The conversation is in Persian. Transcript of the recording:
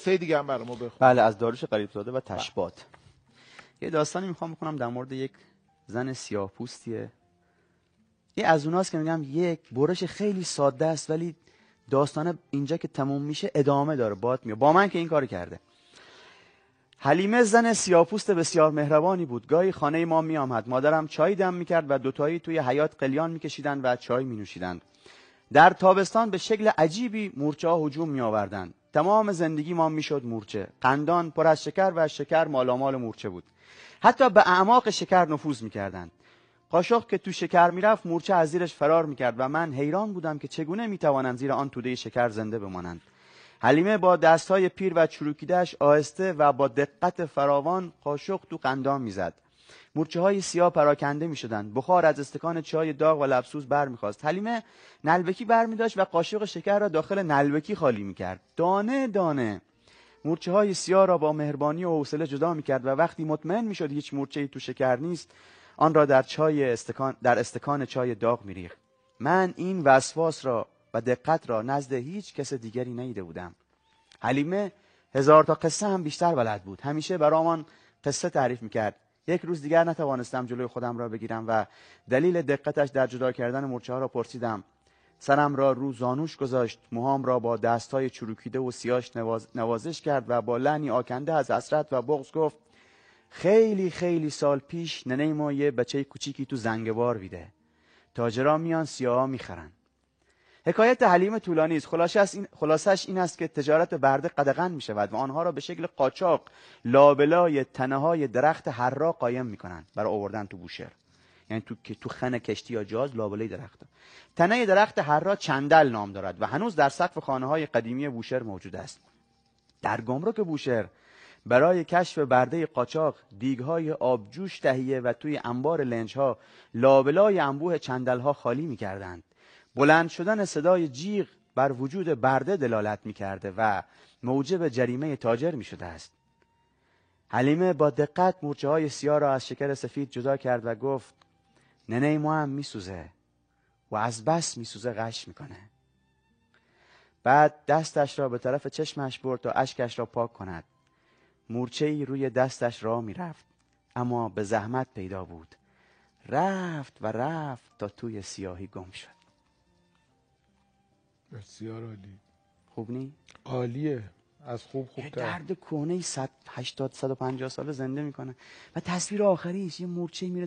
حرفه دیگه هم برای ما بخون. بله از داروش قریبزاده و تشبات. یه داستانی می‌خوام بکنم در مورد یک زن سیاه پوستیه یه از اوناست که میگم یک برش خیلی ساده است ولی داستان اینجا که تموم میشه ادامه داره باد میاد. با من که این کار کرده. حلیمه زن سیاپوست بسیار مهربانی بود. گاهی خانه ما می آمد مادرم چای دم می‌کرد و دوتایی توی حیات قلیان میکشیدند و چای می نوشیدند در تابستان به شکل عجیبی مورچه ها هجوم می آوردند تمام زندگی ما می‌شد مورچه. قندان پر از شکر و شکر مالامال مورچه بود. حتی به اعماق شکر نفوذ می‌کردند. قاشق که تو شکر می‌رفت مورچه از زیرش فرار می‌کرد و من حیران بودم که چگونه می‌توانند زیر آن توده شکر زنده بمانند. حلیمه با دستهای پیر و چروکیدهش آهسته و با دقت فراوان قاشق تو قندان می‌زد. مورچه های سیاه پراکنده می شدند. بخار از استکان چای داغ و لبسوز بر می‌خواست حلیمه نلبکی بر می داشت و قاشق شکر را داخل نلبکی خالی می کرد دانه دانه. مورچه های سیاه را با مهربانی و حوصله جدا می کرد و وقتی مطمئن می شد هیچ مورچه تو شکر نیست آن را در چای استکان در استکان چای داغ می ریخت. من این وسواس را و دقت را نزد هیچ کس دیگری نیده بودم. حلیمه هزار تا قصه هم بیشتر بلد بود. همیشه برامان قصه تعریف می‌کرد. یک روز دیگر نتوانستم جلوی خودم را بگیرم و دلیل دقتش در جدا کردن مرچه ها را پرسیدم. سرم را رو زانوش گذاشت موهام را با دستهای چروکیده و سیاش نواز... نوازش کرد و با لحنی آکنده از حسرت و بغض گفت خیلی خیلی سال پیش ننه ما یه بچه کوچیکی تو زنگبار ویده. تاجرا میان سیاه می‌خرن. حکایت حلیم طولانی است. خلاصش این خلاصش این است که تجارت برده قدغن می شود و آنها را به شکل قاچاق لابلای تنه های درخت را قایم می کنند برای آوردن تو بوشهر. یعنی تو تو خن کشتی یا جاز لابلای درخت. تنه درخت را چندل نام دارد و هنوز در سقف خانه های قدیمی بوشهر موجود است. در گمرک بوشهر برای کشف برده قاچاق دیگ های آبجوش تهیه و توی انبار لنج ها لابلای انبوه چندل ها خالی می کردند بلند شدن صدای جیغ بر وجود برده دلالت می کرده و موجب جریمه تاجر می شده است. حلیمه با دقت مورچه های سیاه را از شکر سفید جدا کرد و گفت ننه ما هم می سوزه و از بس می سوزه غش می‌کنه. بعد دستش را به طرف چشمش برد تا اشکش را پاک کند. مورچه ای روی دستش را می رفت اما به زحمت پیدا بود. رفت و رفت تا توی سیاهی گم شد. بسیار عالی. خوب نی؟ عالیه. از خوب خوب یه درد کهنه 180 150 سال زنده می‌کنه. و تصویر آخریش یه مورچه میره